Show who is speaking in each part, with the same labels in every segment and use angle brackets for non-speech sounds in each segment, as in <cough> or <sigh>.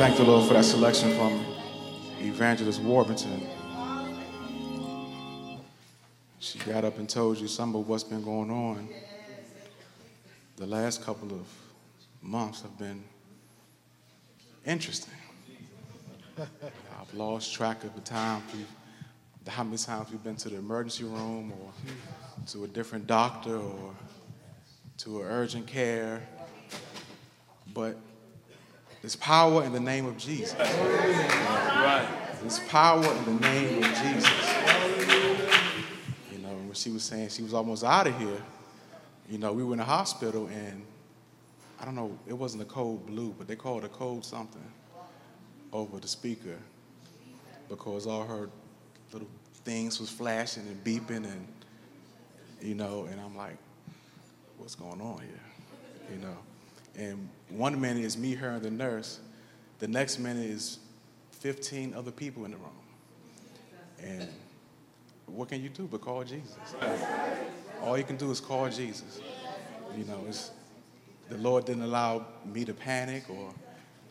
Speaker 1: thank the Lord for that selection from Evangelist Warbington. She got up and told you some of what's been going on. The last couple of months have been interesting. <laughs> I've lost track of the time, we've, how many times we've been to the emergency room or to a different doctor or to an urgent care. But there's power in the name of Jesus. Right. There's power in the name of Jesus. You know, when she was saying she was almost out of here, you know, we were in the hospital and I don't know, it wasn't a cold blue, but they called a cold something over the speaker because all her little things was flashing and beeping and you know, and I'm like, what's going on here? You know. And one minute is me, her, and the nurse. The next minute is 15 other people in the room. And what can you do but call Jesus? All you can do is call Jesus. You know, it's, the Lord didn't allow me to panic or,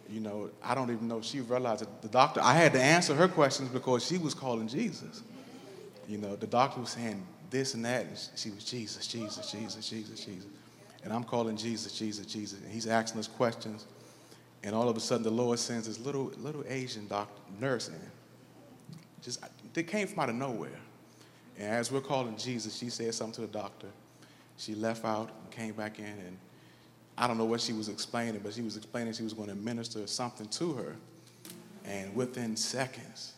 Speaker 1: you know, I don't even know if she realized that the doctor, I had to answer her questions because she was calling Jesus. You know, the doctor was saying this and that, and she was Jesus, Jesus, Jesus, Jesus, Jesus. And I'm calling Jesus, Jesus, Jesus. And he's asking us questions. And all of a sudden, the Lord sends this little, little Asian doctor, nurse in. Just, they came from out of nowhere. And as we're calling Jesus, she said something to the doctor. She left out and came back in. And I don't know what she was explaining, but she was explaining she was going to minister something to her. And within seconds,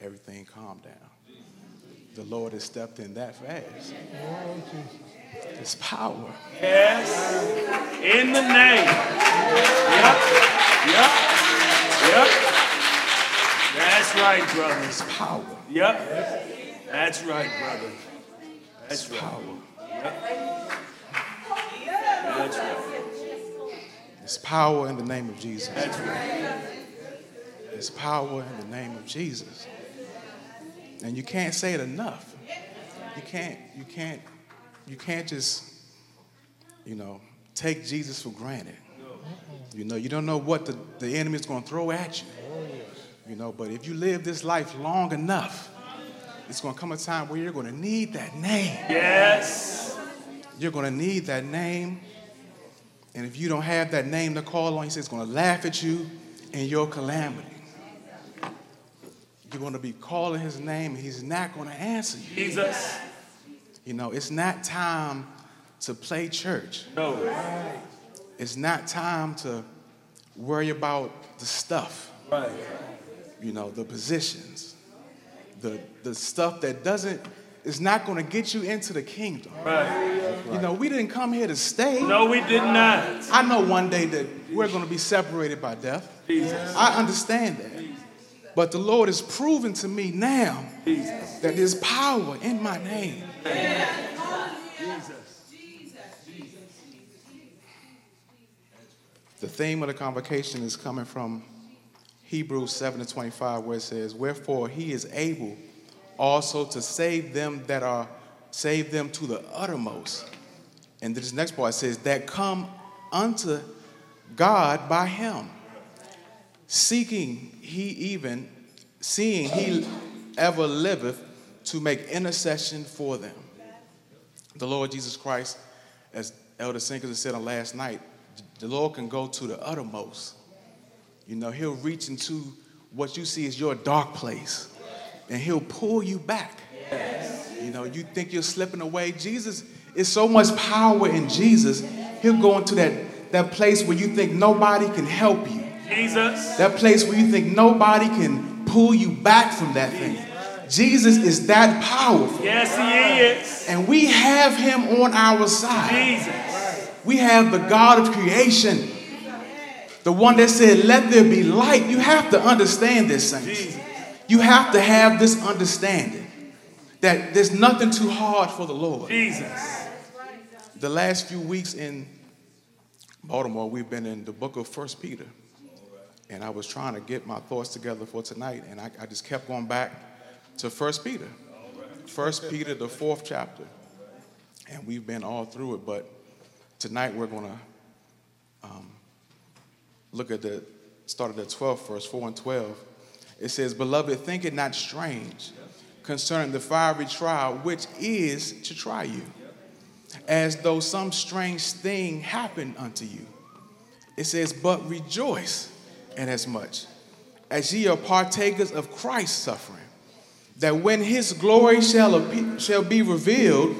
Speaker 1: everything calmed down. The Lord has stepped in that fast. His power.
Speaker 2: Yes. In the name. Yep. Yep. Yep. That's right, brother.
Speaker 1: It's power.
Speaker 2: Yep. That's right, brother. That's
Speaker 1: power.
Speaker 2: Yep. That's right.
Speaker 1: His power in the name of Jesus.
Speaker 2: That's right.
Speaker 1: His power in the name of Jesus. And you can't say it enough. You can't, you can't you can't just, you know, take Jesus for granted. You know, you don't know what the, the enemy is going to throw at you. You know, but if you live this life long enough, it's going to come a time where you're going to need that name.
Speaker 2: Yes.
Speaker 1: You're going to need that name. And if you don't have that name to call on, he says it's going to laugh at you in your calamity. You're going to be calling his name, and he's not going to answer you.
Speaker 2: Jesus.
Speaker 1: You know, it's not time to play church.
Speaker 2: No.
Speaker 1: It's not time to worry about the stuff.
Speaker 2: Right.
Speaker 1: You know, the positions, the the stuff that doesn't is not going to get you into the kingdom.
Speaker 2: Right.
Speaker 1: You know, we didn't come here to stay.
Speaker 2: No, we did not.
Speaker 1: I know one day that we're going to be separated by death.
Speaker 2: Jesus.
Speaker 1: I understand that. But the Lord has proven to me now
Speaker 2: Jesus.
Speaker 1: that there's power in my name. The theme of the convocation is coming from Hebrews 7 to 25, where it says, Wherefore he is able also to save them that are save them to the uttermost. And this next part says, That come unto God by him, seeking he even, seeing he ever liveth to make intercession for them. The Lord Jesus Christ, as Elder Sinkers said on last night, the Lord can go to the uttermost. You know, He'll reach into what you see as your dark place and He'll pull you back. You know, you think you're slipping away. Jesus is so much power in Jesus, He'll go into that, that place where you think nobody can help you.
Speaker 2: Jesus.
Speaker 1: That place where you think nobody can pull you back from that thing. Jesus is that powerful.
Speaker 2: Yes, he is.
Speaker 1: And we have him on our side.
Speaker 2: Jesus.
Speaker 1: We have the God of creation. The one that said, Let there be light. You have to understand this, saints.
Speaker 2: Jesus.
Speaker 1: You have to have this understanding that there's nothing too hard for the Lord.
Speaker 2: Jesus.
Speaker 1: The last few weeks in Baltimore, we've been in the book of First Peter. And I was trying to get my thoughts together for tonight, and I, I just kept going back to First Peter. First Peter, the fourth chapter. And we've been all through it, but tonight we're going to um, look at the started at 12 verse 4 and 12. It says, Beloved, think it not strange concerning the fiery trial which is to try you, as though some strange thing happened unto you. It says, But rejoice inasmuch as much as ye are partakers of Christ's suffering, that when his glory shall, appear, shall be revealed,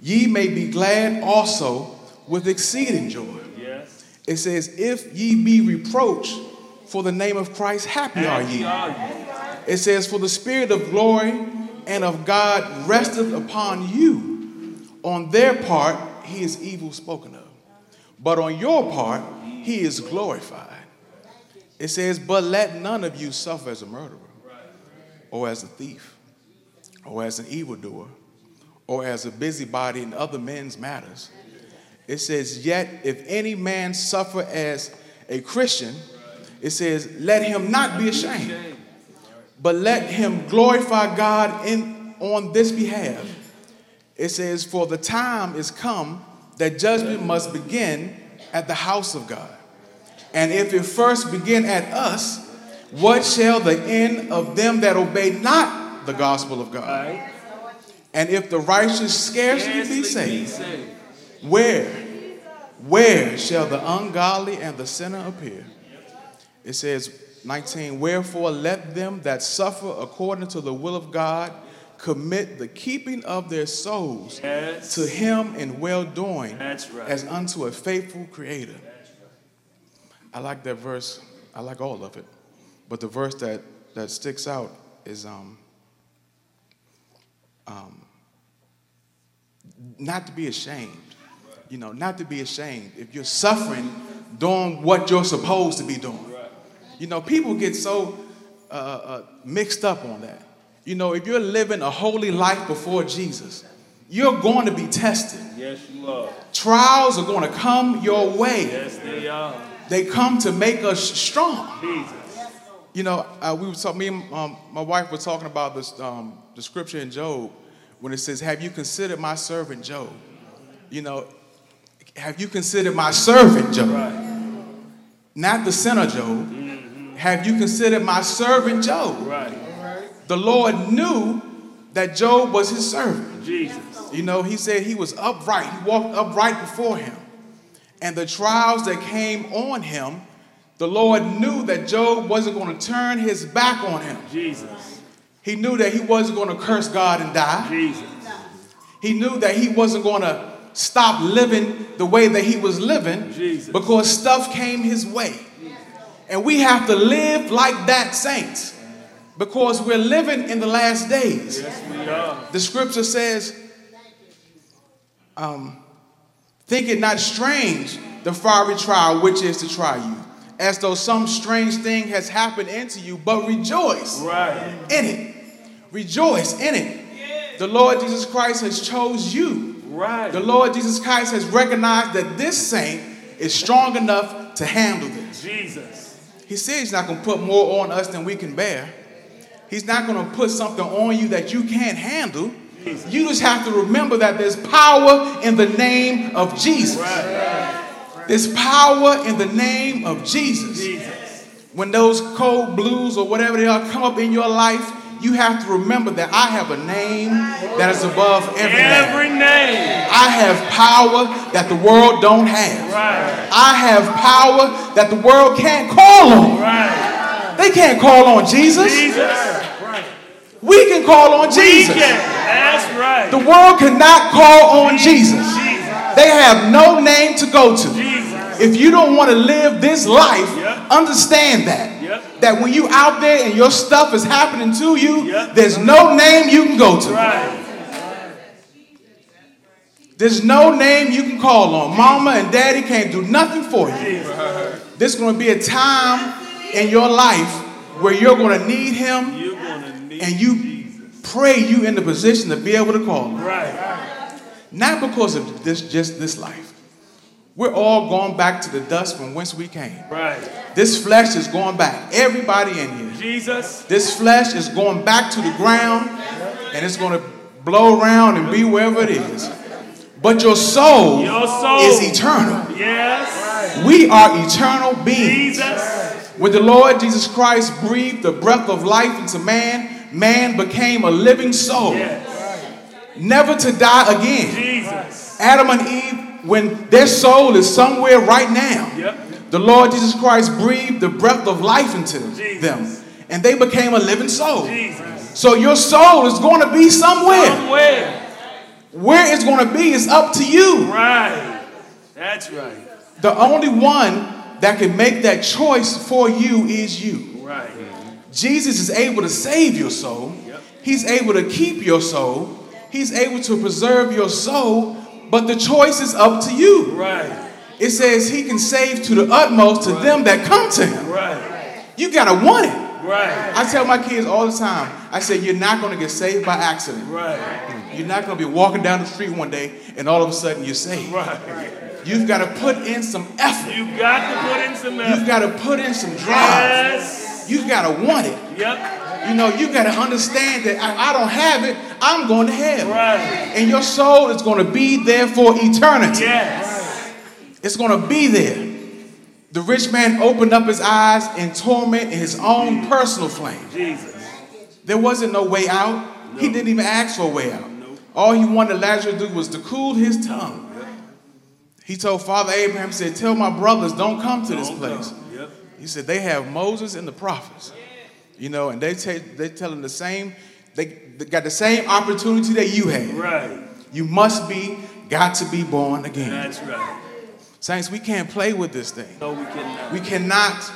Speaker 1: ye may be glad also with exceeding joy.
Speaker 2: Yes.
Speaker 1: It says, If ye be reproached for the name of Christ, happy are ye. It says, For the Spirit of glory and of God resteth upon you. On their part, he is evil spoken of. But on your part, he is glorified. It says, But let none of you suffer as a murderer, or as a thief, or as an evildoer, or as a busybody in other men's matters. It says, Yet if any man suffer as a Christian, it says, Let him not be ashamed, but let him glorify God in, on this behalf. It says, For the time is come that judgment must begin at the house of God. And if it first begin at us, what shall the end of them that obey not the gospel of God?
Speaker 2: Right.
Speaker 1: And if the righteous scarcely be
Speaker 2: Scarcely
Speaker 1: saved,
Speaker 2: be saved.
Speaker 1: where, where shall the ungodly and the sinner appear? It says, 19, wherefore let them that suffer according to the will of God commit the keeping of their souls
Speaker 2: Yes.
Speaker 1: to him in well doing
Speaker 2: right.
Speaker 1: as unto a faithful creator. I like that verse. I like all of it. But the verse that, that sticks out is um, um, not to be ashamed. You know, not to be ashamed. If you're suffering doing what you're supposed to be doing. You know, people get so uh, uh, mixed up on that. You know, if you're living a holy life before Jesus, you're going to be tested.
Speaker 2: Yes, you are.
Speaker 1: Trials are going to come your way.
Speaker 2: Yes, they are.
Speaker 1: They come to make us strong.
Speaker 2: Jesus.
Speaker 1: You know, uh, we were talking. Me and um, my wife were talking about this, um, the scripture in Job when it says, "Have you considered my servant Job?" You know, have you considered my servant Job?
Speaker 2: Right.
Speaker 1: Not the sinner Job. Have you considered my servant Job?
Speaker 2: Right.
Speaker 1: The Lord knew that Job was his servant.
Speaker 2: Jesus.
Speaker 1: You know, he said he was upright. He walked upright before him. And the trials that came on him, the Lord knew that Job wasn't going to turn his back on him.
Speaker 2: Jesus.
Speaker 1: He knew that he wasn't going to curse God and die.
Speaker 2: Jesus.
Speaker 1: He knew that he wasn't going to stop living the way that he was living
Speaker 2: Jesus.
Speaker 1: because stuff came his way. And we have to live like that, saints, because we're living in the last days.
Speaker 2: Yes, we are.
Speaker 1: The scripture says, um, Think it not strange the fiery trial which is to try you, as though some strange thing has happened into you, but rejoice
Speaker 2: Right.
Speaker 1: in it. Rejoice in it. The Lord Jesus Christ has chose you.
Speaker 2: Right.
Speaker 1: The Lord Jesus Christ has recognized that this saint is strong enough to handle this.
Speaker 2: Jesus.
Speaker 1: He said he's not going to put more on us than we can bear. He's not going to put something on you that you can't handle. You just have to remember that there's power in the name of Jesus. There's power in the name of Jesus. When those cold blues or whatever they are come up in your life, you have to remember that I have a name that is above every name.
Speaker 2: Every name.
Speaker 1: I have power that the world don't have.
Speaker 2: Right.
Speaker 1: I have power that the world can't call on.
Speaker 2: Right.
Speaker 1: They can't call on Jesus.
Speaker 2: Jesus.
Speaker 1: We can call on Jesus.
Speaker 2: That's right.
Speaker 1: The world cannot call on Jesus. They have no name to go to. If you don't want to live this life, understand that. That when you out there and your stuff is happening to you, there's no name you can go to. There's no name you can call on. Mama and daddy can't do nothing for you. There's going to be a time in your life where you're going to need him
Speaker 2: You're gonna need
Speaker 1: and you
Speaker 2: Jesus.
Speaker 1: pray you in the position to be able to call him.
Speaker 2: Right.
Speaker 1: Not because of this just this life. We're all going back to the dust from whence we came.
Speaker 2: Right.
Speaker 1: This flesh is going back. Everybody in here.
Speaker 2: Jesus.
Speaker 1: This flesh is going back to the ground and it's going to blow around and be wherever it is. But your soul,
Speaker 2: Your soul.
Speaker 1: is eternal.
Speaker 2: Yes.
Speaker 1: We are eternal beings.
Speaker 2: Jesus.
Speaker 1: When the Lord Jesus Christ breathed the breath of life into man, man became a living soul,
Speaker 2: Yes.
Speaker 1: never to die again.
Speaker 2: Jesus.
Speaker 1: Adam and Eve, when their soul is somewhere right now,
Speaker 2: Yep.
Speaker 1: the Lord Jesus Christ breathed the breath of life into
Speaker 2: Jesus.
Speaker 1: them, and they became a living soul.
Speaker 2: Jesus.
Speaker 1: So your soul is going to be somewhere.
Speaker 2: Somewhere.
Speaker 1: Where it's going to be is up to you.
Speaker 2: Right. That's right.
Speaker 1: The only one that can make that choice for you is you.
Speaker 2: Right.
Speaker 1: Jesus is able to save your soul. He's able to keep your soul. He's able to preserve your soul, but the choice is up to you.
Speaker 2: Right.
Speaker 1: It says he can save to the utmost to them that come to him.
Speaker 2: Right.
Speaker 1: You got to want it.
Speaker 2: Right.
Speaker 1: I tell my kids all the time, I say, you're not going to get saved by accident.
Speaker 2: Right.
Speaker 1: You're not going to be walking down the street one day and all of a sudden you're saved.
Speaker 2: Right.
Speaker 1: You've got to put in some effort.
Speaker 2: You've got to put in some effort.
Speaker 1: You've got to put in some drive.
Speaker 2: Yes.
Speaker 1: You've got to want it.
Speaker 2: Yep.
Speaker 1: You know, you got to understand that I, I don't have it, I'm going to hell.
Speaker 2: Right.
Speaker 1: And your soul is going to be there for eternity.
Speaker 2: Yes.
Speaker 1: It's going to be there. The rich man opened up his eyes in torment in his own personal flame.
Speaker 2: Jesus.
Speaker 1: There wasn't no way out. He didn't even ask for a way out. All he wanted Lazarus to do was to cool his tongue. He told Father Abraham, said, Tell my brothers, don't come to this
Speaker 2: Don't
Speaker 1: place.
Speaker 2: come.
Speaker 1: He said, They have Moses and the prophets. You know, and they, ta- they tell them the same, they, they got the same opportunity that you had.
Speaker 2: Right.
Speaker 1: You must be, got to be born again.
Speaker 2: That's right.
Speaker 1: Saints, we can't play with this thing.
Speaker 2: No, we cannot.
Speaker 1: We cannot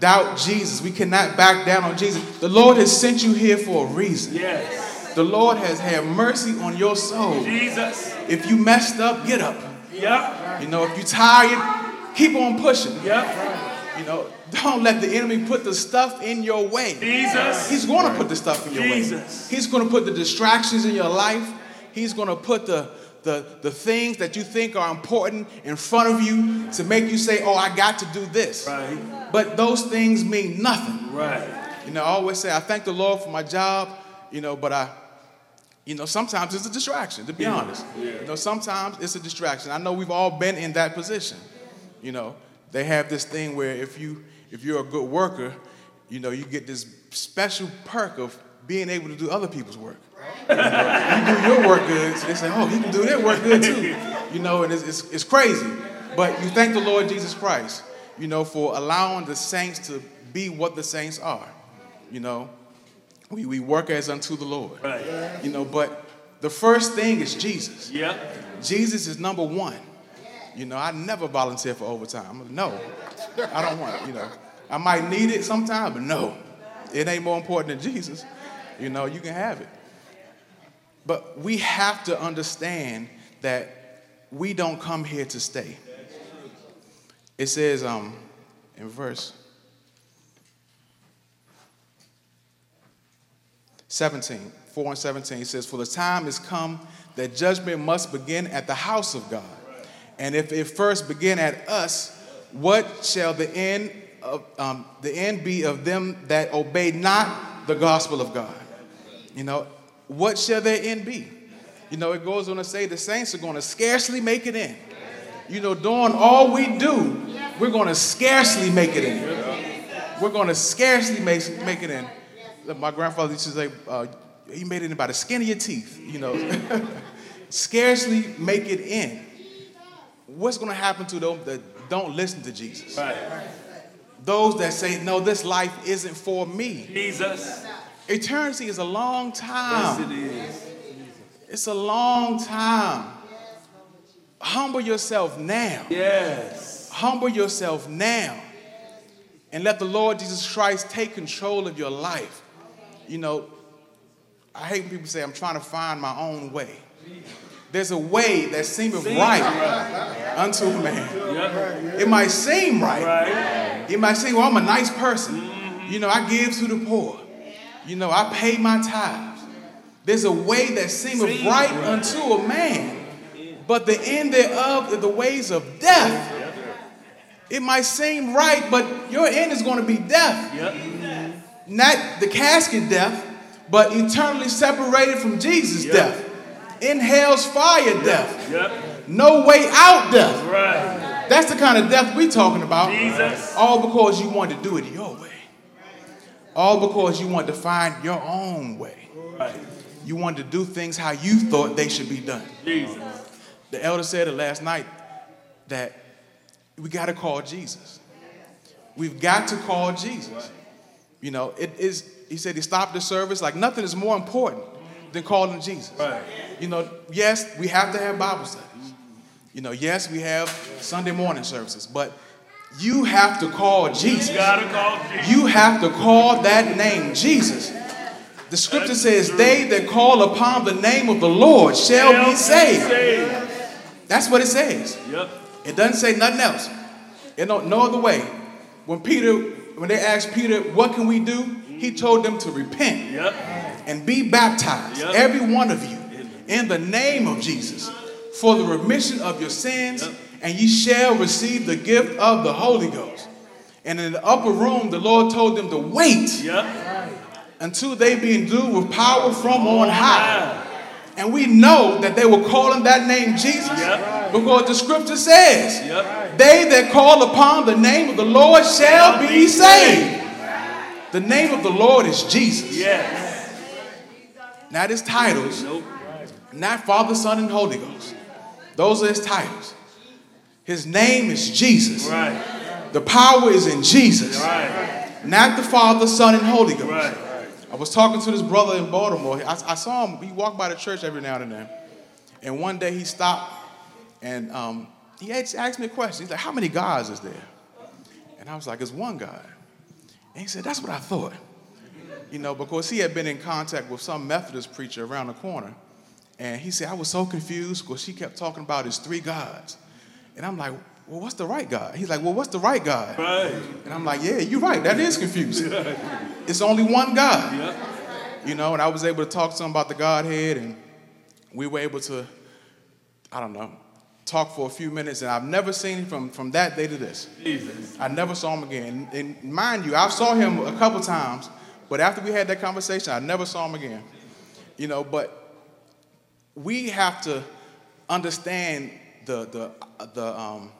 Speaker 1: doubt Jesus. We cannot back down on Jesus. The Lord has sent you here for a reason.
Speaker 2: Yes.
Speaker 1: The Lord has had mercy on your soul.
Speaker 2: Jesus.
Speaker 1: If you messed up, get up.
Speaker 2: Yep.
Speaker 1: You know, if you're tired, keep on pushing.
Speaker 2: Yep.
Speaker 1: You know, don't let the enemy put the stuff in your way.
Speaker 2: Jesus.
Speaker 1: He's going to put the stuff in your
Speaker 2: Jesus.
Speaker 1: way. He's going to put the distractions in your life. He's going to put the, the, the things that you think are important in front of you to make you say, oh, I got to do this.
Speaker 2: Right.
Speaker 1: But those things mean nothing.
Speaker 2: Right.
Speaker 1: You know, I always say, I thank the Lord for my job, you know, but I, you know, sometimes it's a distraction, to be
Speaker 2: Yeah,
Speaker 1: honest.
Speaker 2: yeah.
Speaker 1: You know, sometimes it's a distraction. I know we've all been in that position. You know, they have this thing where if you if you're a good worker, you know, you get this special perk of being able to do other people's work. You, know, you do your work good, so they say, oh, he can do their work good too. You know, and it's, it's, it's crazy. But you thank the Lord Jesus Christ, you know, for allowing the saints to be what the saints are. You know, we, we work as unto the Lord.
Speaker 2: Right.
Speaker 1: You know, but the first thing is Jesus.
Speaker 2: Yep.
Speaker 1: Jesus is number one. You know, I never volunteer for overtime. No, I don't want it. You know, I might need it sometime, but no, it ain't more important than Jesus. You know, you can have it. But we have to understand that we don't come here to stay. It says um, in verse 17, 4 and 17, it says, For the time is come that judgment must begin at the house of God. And if it first begin at us, what shall the end of um, the end be of them that obey not the gospel of God? You know, what shall their end be? You know, it goes on to say the saints are going to scarcely make it in. You know, doing all we do, we're going to scarcely make it in. We're going to scarcely make, make it in. My grandfather used to say, uh, he made it in by the skin of your teeth, you know. <laughs> scarcely make it in. What's going to happen to those that don't listen to Jesus?
Speaker 2: Right.
Speaker 1: Those that say, no, this life isn't for me.
Speaker 2: Jesus.
Speaker 1: Eternity is a long time.
Speaker 2: Yes, it is.
Speaker 1: It's a long time. Humble yourself now.
Speaker 2: Yes.
Speaker 1: Humble yourself now. And let the Lord Jesus Christ take control of your life. You know, I hate when people say, I'm trying to find my own way. There's a way that seemeth right unto a man.
Speaker 2: Yep.
Speaker 1: It might seem right.
Speaker 2: Right.
Speaker 1: It might seem, well, I'm a nice person. You know, I give to the poor. You know, I pay my tithes. There's a way that seemeth
Speaker 2: Seem
Speaker 1: right
Speaker 2: right.
Speaker 1: unto a man, but the end thereof are the ways of death. It might seem right, but your end is going to be death.
Speaker 2: Yep.
Speaker 1: Not the casket death, but eternally separated from Jesus' death. In hell's fire death.
Speaker 2: Yep.
Speaker 1: No way out death.
Speaker 2: Right.
Speaker 1: That's the kind of death we're talking about.
Speaker 2: Jesus.
Speaker 1: All because you want to do it your way. All because you want to find your own way.
Speaker 2: Right.
Speaker 1: You want to do things how you thought they should be done.
Speaker 2: Jesus.
Speaker 1: The elder said it last night that we got to call Jesus. We've got to call Jesus. You know, it is, he said he stopped the service. Like nothing is more important than calling Jesus.
Speaker 2: Right.
Speaker 1: You know, yes, we have to have Bible studies. You know, yes, we have Sunday morning services, but you have to call Jesus.
Speaker 2: You call Jesus.
Speaker 1: You have to call that name Jesus. The scripture says, They that call upon the name of the Lord shall be saved. That's what it says.
Speaker 2: Yep.
Speaker 1: It doesn't say nothing else. In no, no other way. When Peter, when they asked Peter, what can we do? He told them to repent
Speaker 2: Yep.
Speaker 1: And be baptized,
Speaker 2: Yep.
Speaker 1: every one of you, in the name of Jesus, for the remission of your sins,
Speaker 2: Yep.
Speaker 1: and ye shall receive the gift of the Holy Ghost. And in the upper room, the Lord told them to wait
Speaker 2: Yep.
Speaker 1: until they be endued with power from on high. And we know that they were calling that name Jesus because the scripture says. They that call upon the name of the Lord shall be saved. The name of the Lord is Jesus.
Speaker 2: Yes.
Speaker 1: Now, his titles,
Speaker 2: Nope.
Speaker 1: not Father, Son, and Holy Ghost. Those are his titles. His name is Jesus.
Speaker 2: Right.
Speaker 1: The power is in Jesus,
Speaker 2: Right.
Speaker 1: not the Father, Son, and Holy Ghost.
Speaker 2: Right.
Speaker 1: I was talking to this brother in Baltimore. I, I saw him, he walked by the church every now and then. And one day he stopped and um, he asked asked me a question. He's like, How many gods is there? And I was like, It's one God. And he said, That's what I thought. You know, because he had been in contact with some Methodist preacher around the corner. And he said, I was so confused because she kept talking about his three gods. And I'm like, Well, what's the right God? He's like, Well, what's the right God?
Speaker 2: Right.
Speaker 1: And I'm like, Yeah, you're right. That is confusing. <laughs> It's only one God.
Speaker 2: Yep.
Speaker 1: You know, and I was able to talk to him about the Godhead, and we were able to, I don't know, talk for a few minutes. And I've never seen him from, from that day to this.
Speaker 2: Jesus.
Speaker 1: I never saw him again. And, and mind you, I saw him a couple times, but after we had that conversation, I never saw him again. You know, but we have to understand the, the, the um,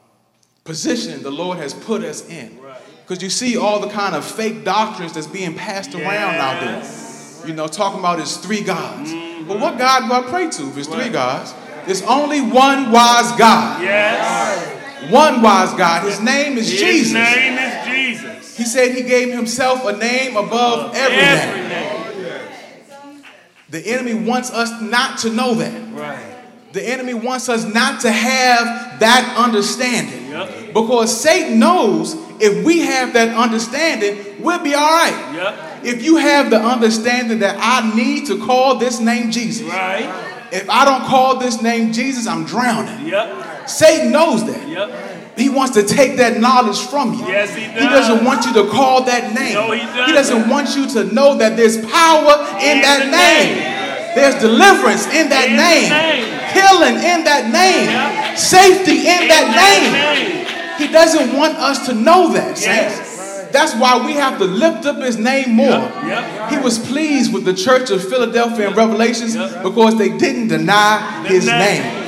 Speaker 1: position the Lord has put us in. Because you see all the kind of fake doctrines that's being passed around out there. You know, talking about his three gods. But what God do I pray to if it's three gods? There's only one wise God.
Speaker 2: Yes.
Speaker 1: One wise God. His name is
Speaker 2: His
Speaker 1: Jesus.
Speaker 2: name is Jesus.
Speaker 1: He said he gave himself a name above every
Speaker 2: Every
Speaker 1: name.
Speaker 2: name.
Speaker 1: The enemy wants us not to know that.
Speaker 2: Right.
Speaker 1: The enemy wants us not to have that understanding.
Speaker 2: Yep.
Speaker 1: Because Satan knows if we have that understanding, we'll be all right.
Speaker 2: Yep.
Speaker 1: If you have the understanding that I need to call this name Jesus,
Speaker 2: Right.
Speaker 1: if I don't call this name Jesus, I'm drowning.
Speaker 2: Yep.
Speaker 1: Satan knows that. He wants to take that knowledge from you.
Speaker 2: Yes, he does.
Speaker 1: He
Speaker 2: does.
Speaker 1: doesn't want you to call that name.
Speaker 2: No, he doesn't.
Speaker 1: doesn't want you to know that there's power in,
Speaker 2: In
Speaker 1: that name.
Speaker 2: name.
Speaker 1: There's deliverance in that
Speaker 2: In
Speaker 1: name.
Speaker 2: name.
Speaker 1: Healing in that name.
Speaker 2: Yeah.
Speaker 1: Safety in,
Speaker 2: In
Speaker 1: that,
Speaker 2: that
Speaker 1: name.
Speaker 2: name.
Speaker 1: He doesn't want us to know that.
Speaker 2: Yes.
Speaker 1: That's why we have to lift up his name more.
Speaker 2: Yep, yep.
Speaker 1: He was pleased with the church of Philadelphia in Revelations
Speaker 2: Yep.
Speaker 1: because they didn't deny his
Speaker 2: name.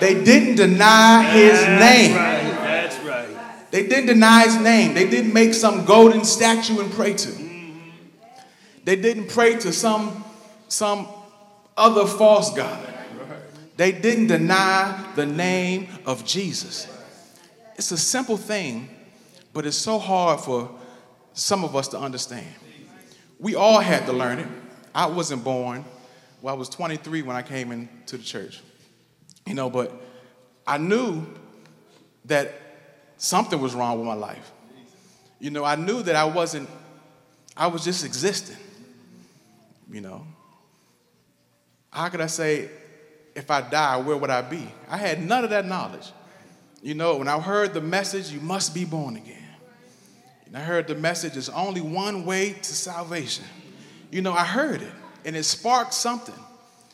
Speaker 1: They didn't deny his name.
Speaker 2: Right. That's right.
Speaker 1: They didn't deny his name. They didn't make some golden statue and pray to. They didn't pray to some, some other false god. They didn't deny the name of Jesus. It's a simple thing, but it's so hard for some of us to understand. We all had to learn it. I wasn't born. Well, I was 23 when I came into the church. You know, but I knew that something was wrong with my life. You know, I knew that I wasn't, I was just existing. You know, how could I say, if I die, where would I be? I had none of that knowledge. You know, when I heard the message, you must be born again. And I heard the message, there's only one way to salvation. You know, I heard it, and it sparked something.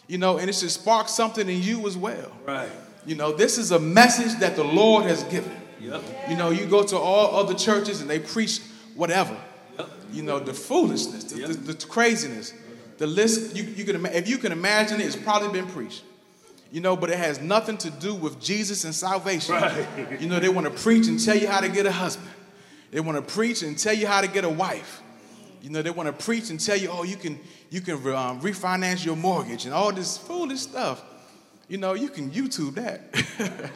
Speaker 1: You know, and it should spark something in you as well.
Speaker 2: Right.
Speaker 1: You know, this is a message that the Lord has given.
Speaker 2: Yep.
Speaker 1: You know, you go to all other churches and they preach whatever.
Speaker 2: Yep.
Speaker 1: You know, the foolishness, the,
Speaker 2: Yep.
Speaker 1: the, the craziness, the list. You, you can, if you can imagine it, it's probably been preached. You know, but it has nothing to do with Jesus and salvation.
Speaker 2: Right.
Speaker 1: You know, they want to preach and tell you how to get a husband. They want to preach and tell you how to get a wife. You know, they want to preach and tell you, oh, you can you can um, refinance your mortgage and all this foolish stuff. You know, you can YouTube that.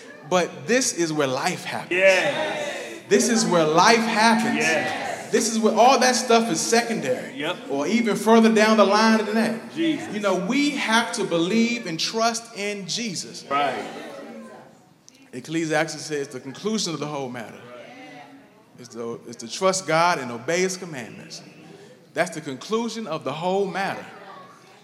Speaker 1: <laughs> but this is where life happens.
Speaker 2: Yeah.
Speaker 1: This is where life happens.
Speaker 2: Yeah.
Speaker 1: This is where all that stuff is secondary.
Speaker 2: Yep.
Speaker 1: Or even further down the line than that.
Speaker 2: Jesus.
Speaker 1: You know, we have to believe and trust in Jesus.
Speaker 2: Right.
Speaker 1: Ecclesiastes says the conclusion of the whole matter is to, is to trust God and obey his commandments. That's the conclusion of the whole matter.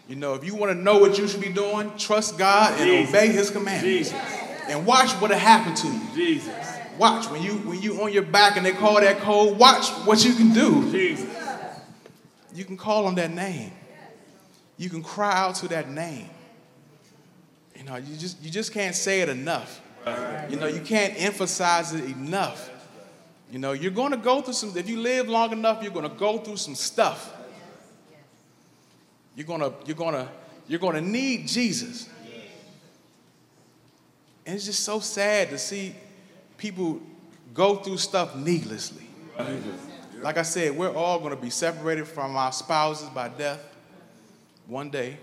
Speaker 1: You know, if you want to know what you should be doing, trust God and
Speaker 2: Jesus.
Speaker 1: obey his commandments.
Speaker 2: Jesus.
Speaker 1: And watch what'll happen to you.
Speaker 2: Jesus.
Speaker 1: Watch when you when you on your back and they call that code, watch what you can do.
Speaker 2: Jesus.
Speaker 1: You can call on that name. You can cry out to that name. You know, you just you just can't say it enough. You know, you can't emphasize it enough. You know, you're going to go through some if you live long enough, you're going to go through some stuff. You're going to you're going to you're going to need Jesus. And it's just so sad to see people go through stuff needlessly. Like I said, we're all going to be separated from our spouses by death one day,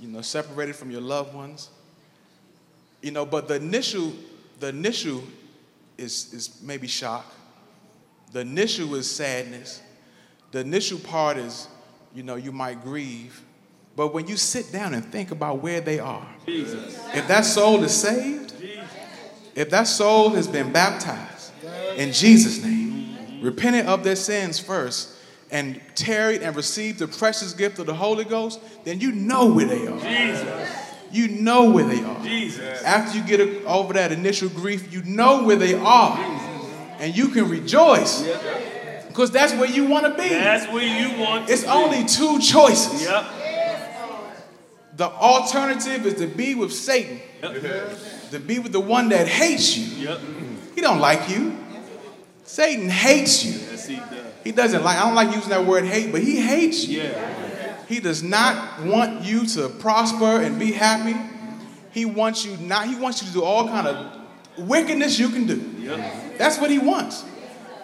Speaker 1: you know, separated from your loved ones. You know, but the initial, the initial is, is maybe shock. The initial is sadness. The initial part is, you know, you might grieve. But when you sit down and think about where they are,
Speaker 2: Jesus.
Speaker 1: if that soul is saved, if that soul has been baptized in Jesus' name, repented of their sins first, and tarried and received the precious gift of the Holy Ghost, then you know where they are.
Speaker 2: Jesus.
Speaker 1: You know where they are.
Speaker 2: Jesus.
Speaker 1: After you get over that initial grief, you know where they are. And you can rejoice. Because that's where you want to be.
Speaker 2: That's where you want to
Speaker 1: It's
Speaker 2: be.
Speaker 1: only two choices.
Speaker 2: Yep.
Speaker 1: The alternative is to be with Satan,
Speaker 2: Yep.
Speaker 1: to be with the one that hates you.
Speaker 2: Yep.
Speaker 1: He don't like you. Satan hates you.
Speaker 2: Yes, he does.
Speaker 1: He doesn't like, I don't like using that word hate, but he hates you.
Speaker 2: Yeah.
Speaker 1: He does not want you to prosper and be happy. He wants you not, he wants you to do all kind of wickedness you can do.
Speaker 2: Yep.
Speaker 1: That's what he wants.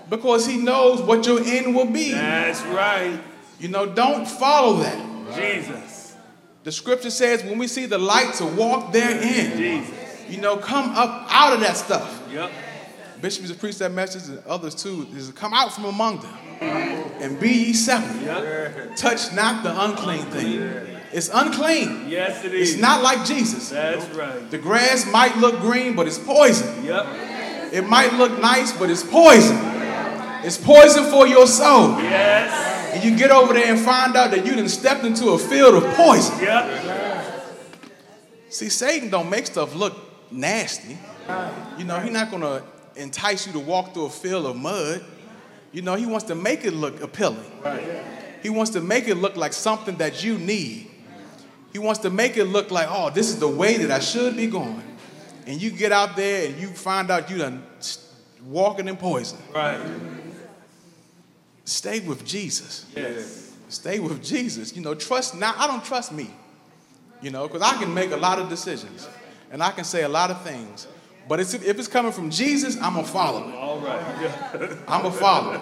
Speaker 1: Because he knows what your end will be.
Speaker 2: That's right.
Speaker 1: You know, don't follow that.
Speaker 2: Jesus.
Speaker 1: The scripture says when we see the light to walk therein,
Speaker 2: Jesus.
Speaker 1: you know, come up out of that stuff.
Speaker 2: Yep.
Speaker 1: Bishop used to preach that message and others too, is to come out from among them and be ye separate.
Speaker 2: Yep.
Speaker 1: Touch not the unclean thing. It's unclean.
Speaker 2: Yes, it is.
Speaker 1: It's not like Jesus.
Speaker 2: That's right.
Speaker 1: The grass might look green, but it's poison.
Speaker 2: Yep.
Speaker 1: It might look nice, but it's poison. It's poison for your soul.
Speaker 2: Yes.
Speaker 1: And you get over there and find out that you done stepped into a field of poison.
Speaker 2: Yep.
Speaker 1: See, Satan don't make stuff look nasty. You know, he's not gonna entice you to walk through a field of mud. You know, he wants to make it look appealing. He wants to make it look like something that you need. He wants to make it look like, oh, this is the way that I should be going. And you get out there and you find out you done s- walking in poison.
Speaker 2: Right.
Speaker 1: Stay with Jesus.
Speaker 2: Yes.
Speaker 1: Stay with Jesus. You know, trust now. I don't trust me. You know, because I can make a lot of decisions and I can say a lot of things. But it's, if it's coming from Jesus, I'm gonna follow.
Speaker 2: All right. Yeah. <laughs>
Speaker 1: I'm gonna follow.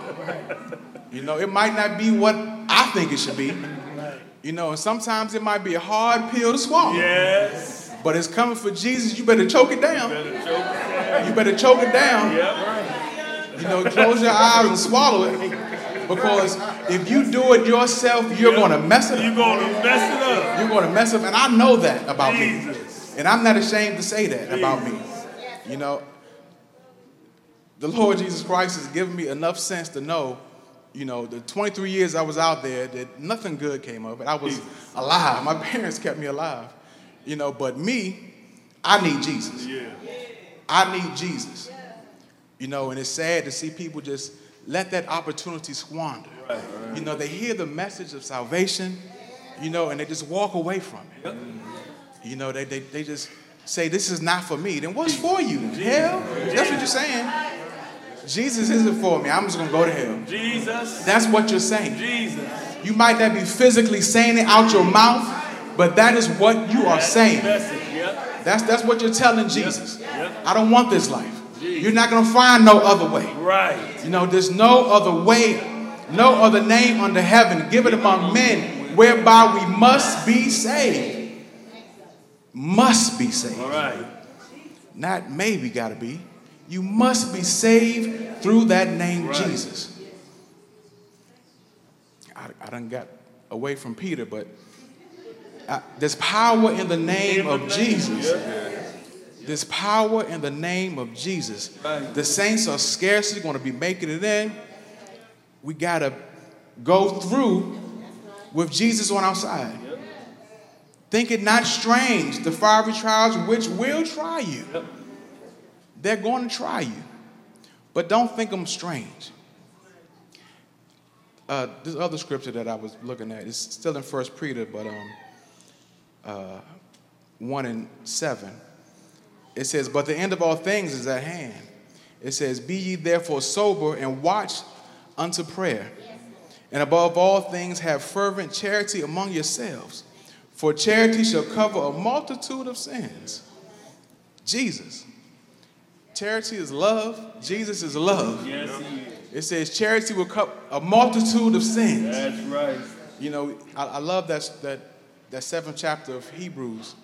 Speaker 1: You know, it might not be what I think it should be. You know, and sometimes it might be a hard pill to swallow.
Speaker 2: Yes.
Speaker 1: But it's coming for Jesus. You better choke it down.
Speaker 2: Better choke it
Speaker 1: You better choke it down.
Speaker 2: down. Yep.
Speaker 1: You know, close your eyes and swallow it. Because if you do it yourself, you're gonna mess it up.
Speaker 2: You're going to mess it up.
Speaker 1: You're gonna mess up, and I know that about me. And I'm not ashamed to say that about me. You know, the Lord Jesus Christ has given me enough sense to know, you know, the 23 years I was out there, that nothing good came of it. I was alive. My <laughs> parents kept me alive. You know, but me, I need Jesus.
Speaker 2: Yeah.
Speaker 1: I need Jesus. You know, and it's sad to see people just let that opportunity squander. You know, they hear the message of salvation, you know, and they just walk away from it. You know, they, they, they just say, This is not for me. Then what's for you? Hell? That's what you're saying. Jesus isn't for me. I'm just going to go to hell.
Speaker 2: Jesus.
Speaker 1: That's what you're saying.
Speaker 2: Jesus.
Speaker 1: You might not be physically saying it out your mouth, but that is what you are saying. That's, that's what you're telling Jesus. I don't want this life. You're not going to find no other way.
Speaker 2: Right.
Speaker 1: You know, there's no other way, no other name under heaven given among men whereby we must be saved. Must be saved.
Speaker 2: All right.
Speaker 1: Not maybe got to be. You must be saved through that name,
Speaker 2: Right.
Speaker 1: Jesus. I, I done got away from Peter, but I, there's power in the name of Jesus. There's power in the name of Jesus. The saints are scarcely going to be making it in. We got to go through with Jesus on our side. Think it not strange, the fiery trials which will try you. They're going to try you. But don't think them strange. Uh, this other scripture that I was looking at is still in First Peter, but um, uh, 1 and 7. It says, But the end of all things is at hand. It says, Be ye therefore sober and watch unto prayer. And above all things, have fervent charity among yourselves, for charity shall cover a multitude of sins. Jesus. Charity is love. Jesus is love.
Speaker 2: Yes, he is.
Speaker 1: It says charity will cover a multitude of sins.
Speaker 2: That's right.
Speaker 1: You know, I, I love that, that, that seventh chapter of Hebrews.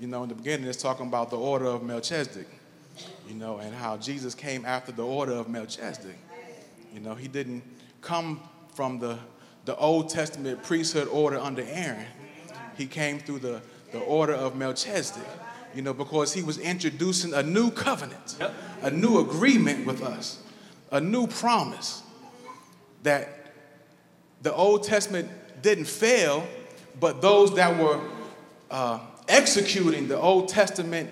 Speaker 1: You know, in the beginning, it's talking about the order of Melchizedek, you know, and how Jesus came after the order of Melchizedek. You know, he didn't come from the, the Old Testament priesthood order under Aaron, he came through the, the order of Melchizedek, you know, because he was introducing a new covenant,
Speaker 2: Yep.
Speaker 1: a new agreement with us, a new promise that the Old Testament didn't fail, but those that were uh, executing the Old Testament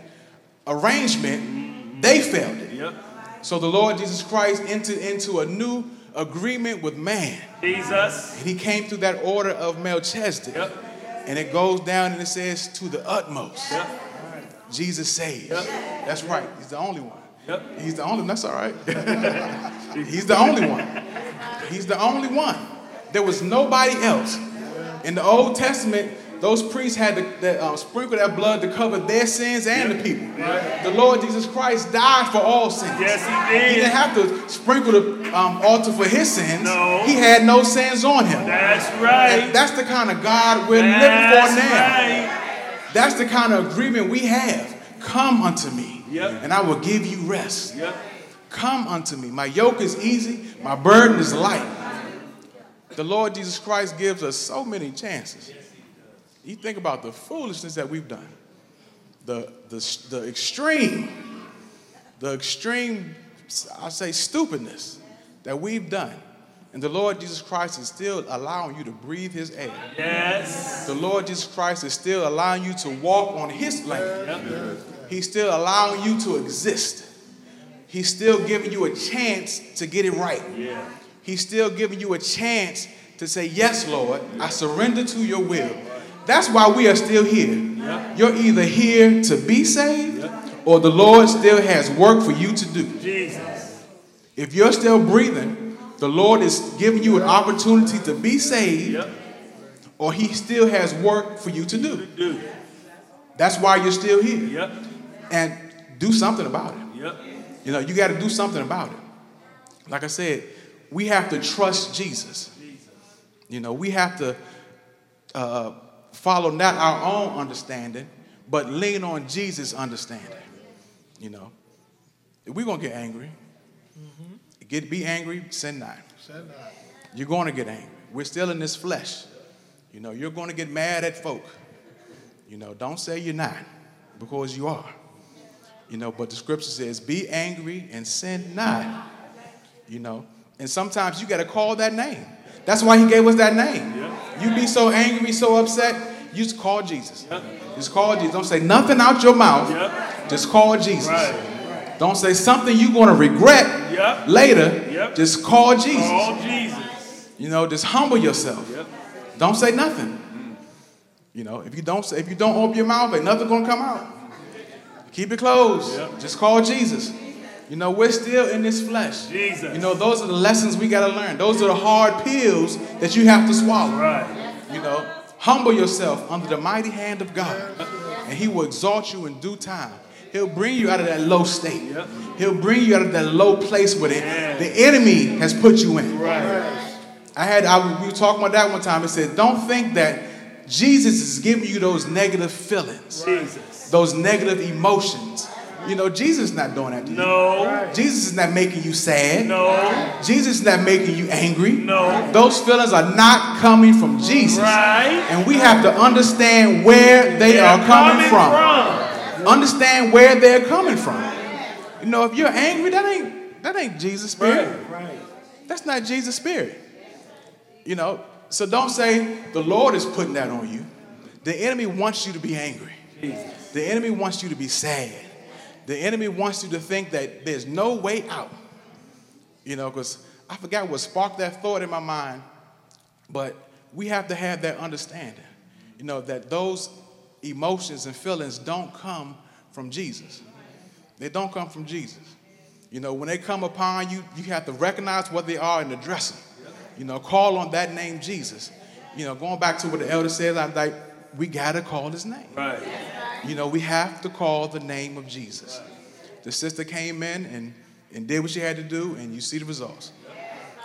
Speaker 1: arrangement, they failed it.
Speaker 2: Yep.
Speaker 1: So the Lord Jesus Christ entered into a new agreement with man.
Speaker 2: Jesus.
Speaker 1: And he came through that order of Melchizedek.
Speaker 2: Yep.
Speaker 1: And it goes down and it says, to the utmost,
Speaker 2: Yep.
Speaker 1: Jesus saves.
Speaker 2: Yep.
Speaker 1: That's right. He's the only one.
Speaker 2: Yep.
Speaker 1: He's the only, one. that's all right. <laughs> He's the only one. He's the only one. There was nobody else. In the Old Testament, those priests had to that, uh, sprinkle that blood to cover their sins and the people. The Lord Jesus Christ died for all sins.
Speaker 2: Yes, he did.
Speaker 1: He
Speaker 2: did.
Speaker 1: didn't have to sprinkle the um, altar for his sins.
Speaker 2: No.
Speaker 1: He had no sins on him.
Speaker 2: That's
Speaker 1: And
Speaker 2: right.
Speaker 1: that's the kind of God we're living for now.
Speaker 2: right.
Speaker 1: That's the kind of agreement we have. Come unto me,
Speaker 2: Yep.
Speaker 1: and I will give you rest.
Speaker 2: Yep.
Speaker 1: Come unto me. My yoke is easy, my burden is light. The Lord Jesus Christ gives us so many chances. You think about the foolishness that we've done, the, the, the extreme, the extreme, I say, stupidness that we've done. And the Lord Jesus Christ is still allowing you to breathe his air.
Speaker 2: Yes.
Speaker 1: The Lord Jesus Christ is still allowing you to walk on his land.
Speaker 2: Yep.
Speaker 1: He's still allowing you to exist. He's still giving you a chance to get it right.
Speaker 2: Yeah.
Speaker 1: He's still giving you a chance to say, Yes, Lord, I surrender to your will. That's why we are still here. You're either here to be saved or the Lord still has work for you to do.
Speaker 2: Jesus.
Speaker 1: If you're still breathing, the Lord is giving you an opportunity to be saved or He still has work for you to do. That's why you're still here. And do something about it. You know, you got to do something about it. Like I said, we have to trust Jesus. You know, we have to uh, follow not our own understanding, but lean on Jesus' understanding. You know, we're going to get angry, get be angry, sin not. You're going to get angry. We're still in this flesh. You know, you're going to get mad at folk. You know, don't say you're not, because you are. You know, but the scripture says, be angry and sin not. You know, and sometimes you got to call that name. That's why he gave us that name. You be so angry, be so upset, you just call Jesus. Just call Jesus. Don't say nothing out your mouth. Just call Jesus.
Speaker 2: Right.
Speaker 1: Don't say something you're going to regret
Speaker 2: Yep.
Speaker 1: later.
Speaker 2: Yep.
Speaker 1: Just call Jesus.
Speaker 2: Call Jesus.
Speaker 1: You know, just humble yourself.
Speaker 2: Yep.
Speaker 1: Don't say nothing. You know, if you don't say, if you don't open your mouth, ain't nothing gonna come out. Keep it closed. Just call Jesus. You know, we're still in this flesh.
Speaker 2: Jesus.
Speaker 1: You know, those are the lessons we gotta learn. Those are the hard pills that you have to swallow.
Speaker 2: Right.
Speaker 1: You know, Humble yourself under the mighty hand of God, and He will exalt you in due time. He'll bring you out of that low state.
Speaker 2: Yep.
Speaker 1: He'll bring you out of that low place where the,
Speaker 2: Yeah.
Speaker 1: the enemy has put you in.
Speaker 2: Right.
Speaker 1: I had I, we were talking about that one time. It said, "Don't think that Jesus is giving you those negative feelings,
Speaker 2: Jesus.
Speaker 1: those negative emotions. You know, Jesus is not doing that to you.
Speaker 2: No.
Speaker 1: Jesus is not making you sad.
Speaker 2: No.
Speaker 1: Jesus is not making you angry.
Speaker 2: No.
Speaker 1: Those feelings are not coming from Jesus.
Speaker 2: Right.
Speaker 1: And we have to understand where they are coming, from. Understand where they're coming from. You know, if you're angry, that ain't that ain't Jesus' spirit.
Speaker 2: Right. Right.
Speaker 1: That's not Jesus' spirit. You know, so don't say the Lord is putting that on you. The enemy wants you to be angry.
Speaker 2: Jesus.
Speaker 1: The enemy wants you to be sad. The enemy wants you to think that there's no way out. You know, because I forgot what sparked that thought in my mind, but we have to have that understanding. You know, that those emotions and feelings don't come from Jesus. They don't come from Jesus. You know, when they come upon you, you have to recognize what they are and address them. You know, call on that name Jesus. You know, going back to what the elder says, I'm like, we gotta call his name.
Speaker 2: Right.
Speaker 1: You know, we have to call the name of Jesus. The sister came in and, and did what she had to do, and you see the results.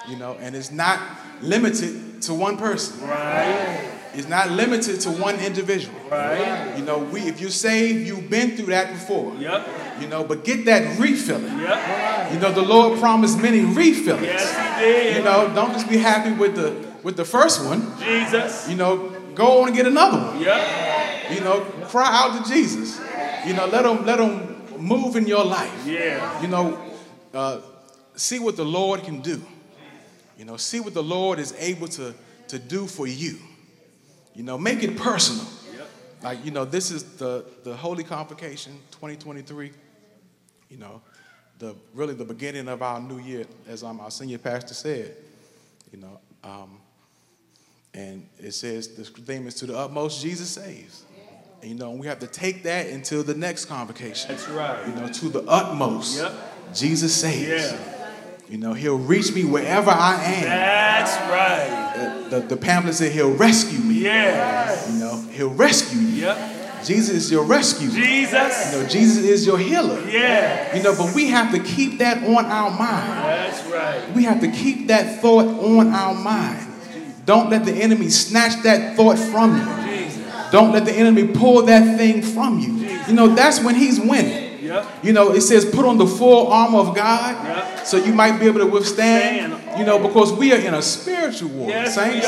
Speaker 1: You know, and it's not limited to one person.
Speaker 2: Right.
Speaker 1: It's not limited to one individual.
Speaker 2: Right.
Speaker 1: You know, we if you're saved, you've been through that before.
Speaker 2: Yep.
Speaker 1: You know, but get that refilling.
Speaker 2: Yep.
Speaker 1: You know, the Lord promised many refillings.
Speaker 2: Yes, he did.
Speaker 1: You know, don't just be happy with the with the first one.
Speaker 2: Jesus.
Speaker 1: You know, go on and get another one.
Speaker 2: Yep.
Speaker 1: You know, cry out to Jesus. You know, let him let him move in your life.
Speaker 2: Yeah.
Speaker 1: You know, uh, see what the Lord can do. You know, see what the Lord is able to to do for you. You know, make it personal.
Speaker 2: Yep.
Speaker 1: Like you know, this is the the Holy Convocation 2023. You know, the really the beginning of our new year, as um, our senior pastor said. You know, um, and it says the theme is to the utmost Jesus saves. And, you know, we have to take that until the next convocation.
Speaker 2: That's right.
Speaker 1: You know, to the utmost
Speaker 2: Yep.
Speaker 1: Jesus saves.
Speaker 2: Yeah.
Speaker 1: You know, He'll reach me wherever I am.
Speaker 2: That's right.
Speaker 1: The, the, the pamphlet said He'll rescue me.
Speaker 2: Yeah.
Speaker 1: You know, He'll rescue you.
Speaker 2: Yep.
Speaker 1: Jesus is your rescue.
Speaker 2: Jesus.
Speaker 1: You know, Jesus is your healer.
Speaker 2: Yeah.
Speaker 1: You know, but we have to keep that on our mind.
Speaker 2: That's right.
Speaker 1: We have to keep that thought on our mind. Don't let the enemy snatch that thought from you. Don't let the enemy pull that thing from you. You know, that's when he's winning. You know, it says put on the full armor of God so you might be able to withstand. You know, because we are in a spiritual war,
Speaker 2: Yes,
Speaker 1: saints.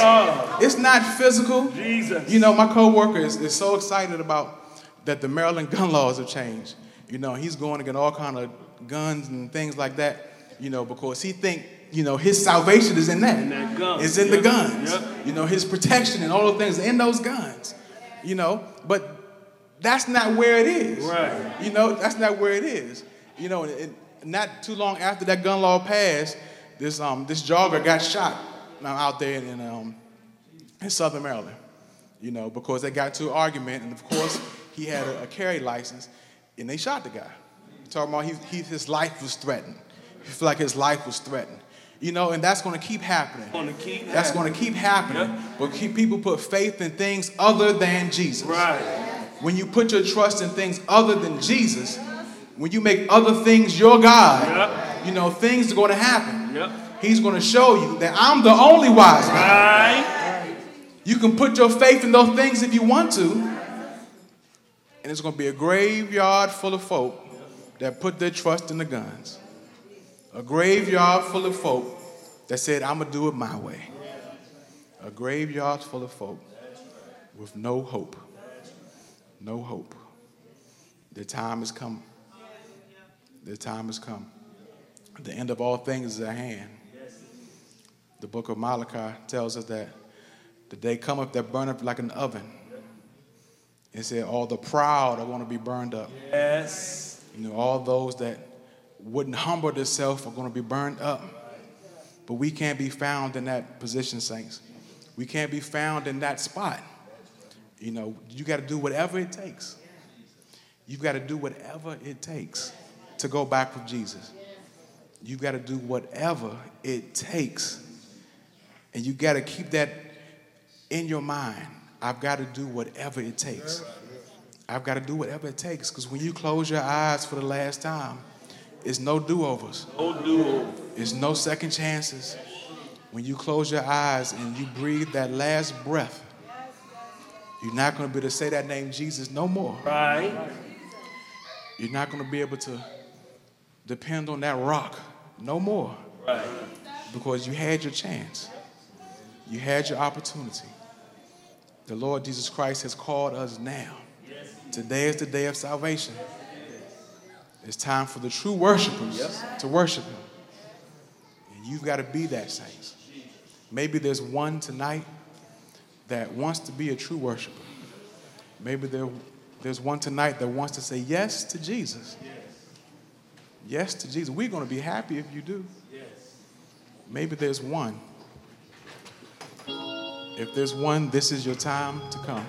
Speaker 1: It's not physical.
Speaker 2: Jesus.
Speaker 1: You know, my coworker is, is so excited about that the Maryland <laughs> gun laws have changed. You know, he's going to get all kind of guns and things like that. You know, because he think you know his salvation is in that.
Speaker 2: In that gun.
Speaker 1: It's in the guns.
Speaker 2: Yep.
Speaker 1: You know, his protection and all the things in those guns. You know, but that's not where it is.
Speaker 2: Right.
Speaker 1: You know, that's not where it is. You know, and, not too long after that gun law passed, this um this jogger got shot now out there in um in Southern Maryland. You know, because they got to an argument, and of course he had a, a carry license, and they shot the guy. Talking about he, he, his life was threatened. He felt like his life was threatened. You know, and that's going to keep happening.
Speaker 2: Gonna keep
Speaker 1: That's going to keep happening.
Speaker 2: Yep.
Speaker 1: But keep people put faith in things other than Jesus.
Speaker 2: Right.
Speaker 1: When you put your trust in things other than Jesus, when you make other things your God,
Speaker 2: Yep.
Speaker 1: you know, things are going to happen.
Speaker 2: Yep.
Speaker 1: He's going to show you that I'm the only wise God.
Speaker 2: Right.
Speaker 1: You can put your faith in those things if you want to, and it's going to be a graveyard full of folk that put their trust in the guns. A graveyard full of folk that said, I'm going to do it my way. A graveyard full of folk with no hope. No hope. The time has come. The time has come. The end of all things is at hand. The book of Malachi tells us that the day cometh that burneth like an oven. It said, All the proud are going to be burned up.
Speaker 2: Yes.
Speaker 1: You know, all those that wouldn't humble themselves are going to be burned up. But we can't be found in that position, saints. We can't be found in that spot. You know, you got to do whatever it takes. You've got to do whatever it takes to go back with Jesus. You've got to do whatever it takes. And you got to keep that in your mind. I've got to do whatever it takes. I've got to do whatever it takes because when you close your eyes for the last time, it's no do overs.
Speaker 2: No do
Speaker 1: It's no second chances. When you close your eyes and you breathe that last breath, you're not going to be able to say that name Jesus no more.
Speaker 2: Right.
Speaker 1: You're not going to be able to depend on that rock no more
Speaker 2: Right.
Speaker 1: because you had your chance. You had your opportunity. The Lord Jesus Christ has called us now. Today is the day of salvation. It's time for the true worshipers to worship Him. And you've got to be that, saints. Maybe there's one tonight that wants to be a true worshiper. Maybe there, there's one tonight that wants to say yes to Jesus. Yes to Jesus. We're going to be happy if you do. Maybe there's one. If there's one, this is your time to come.